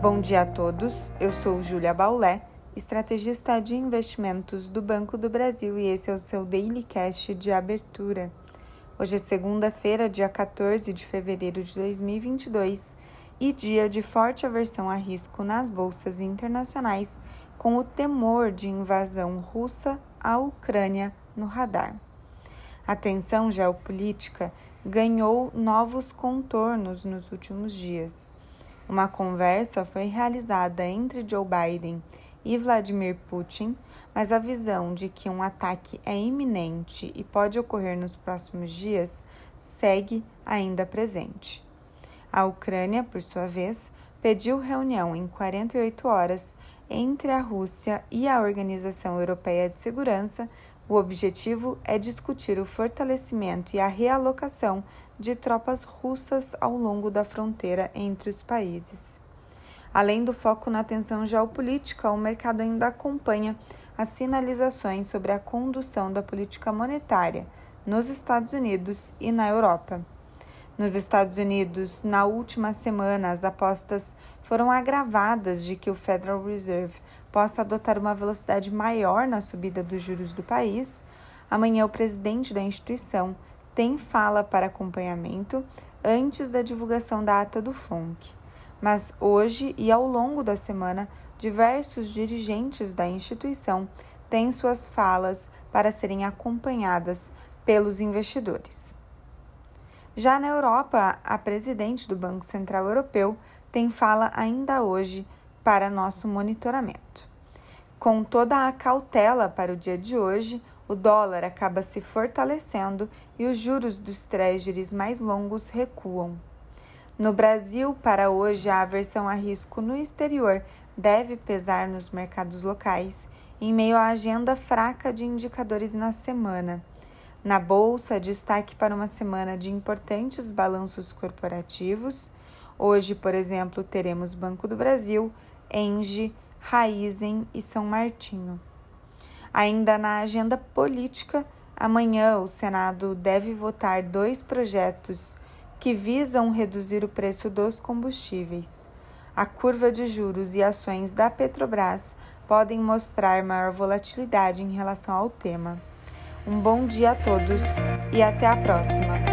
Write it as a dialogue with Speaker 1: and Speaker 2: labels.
Speaker 1: Bom dia a todos, eu sou Júlia Baulé, estrategista de investimentos do Banco do Brasil e esse é o seu Daily Cash de abertura. Hoje é segunda-feira, dia 14 de fevereiro de 2022 e dia de forte aversão a risco nas bolsas internacionais, com o temor de invasão russa à Ucrânia no radar. A tensão geopolítica ganhou novos contornos nos últimos dias. Uma conversa foi realizada entre Joe Biden e Vladimir Putin, mas a visão de que um ataque é iminente e pode ocorrer nos próximos dias segue ainda presente. A Ucrânia, por sua vez, pediu reunião em 48 horas entre a Rússia e a Organização Europeia de Segurança o objetivo é discutir o fortalecimento e a realocação de tropas russas ao longo da fronteira entre os países. Além do foco na tensão geopolítica, o mercado ainda acompanha as sinalizações sobre a condução da política monetária nos Estados Unidos e na Europa. Nos Estados Unidos, na última semana, as apostas foram agravadas de que o Federal Reserve possa adotar uma velocidade maior na subida dos juros do país. Amanhã, o presidente da instituição tem fala para acompanhamento antes da divulgação da ata do FONC. Mas hoje e ao longo da semana, diversos dirigentes da instituição têm suas falas para serem acompanhadas pelos investidores. Já na Europa, a presidente do Banco Central Europeu tem fala ainda hoje para nosso monitoramento. Com toda a cautela para o dia de hoje, o dólar acaba se fortalecendo e os juros dos treasuries mais longos recuam. No Brasil, para hoje, a aversão a risco no exterior deve pesar nos mercados locais, em meio à agenda fraca de indicadores na semana. Na bolsa, destaque para uma semana de importantes balanços corporativos. Hoje, por exemplo, teremos Banco do Brasil, Engie, Raizen e São Martinho. Ainda na agenda política, amanhã o Senado deve votar dois projetos que visam reduzir o preço dos combustíveis. A curva de juros e ações da Petrobras podem mostrar maior volatilidade em relação ao tema. Um bom dia a todos e até a próxima!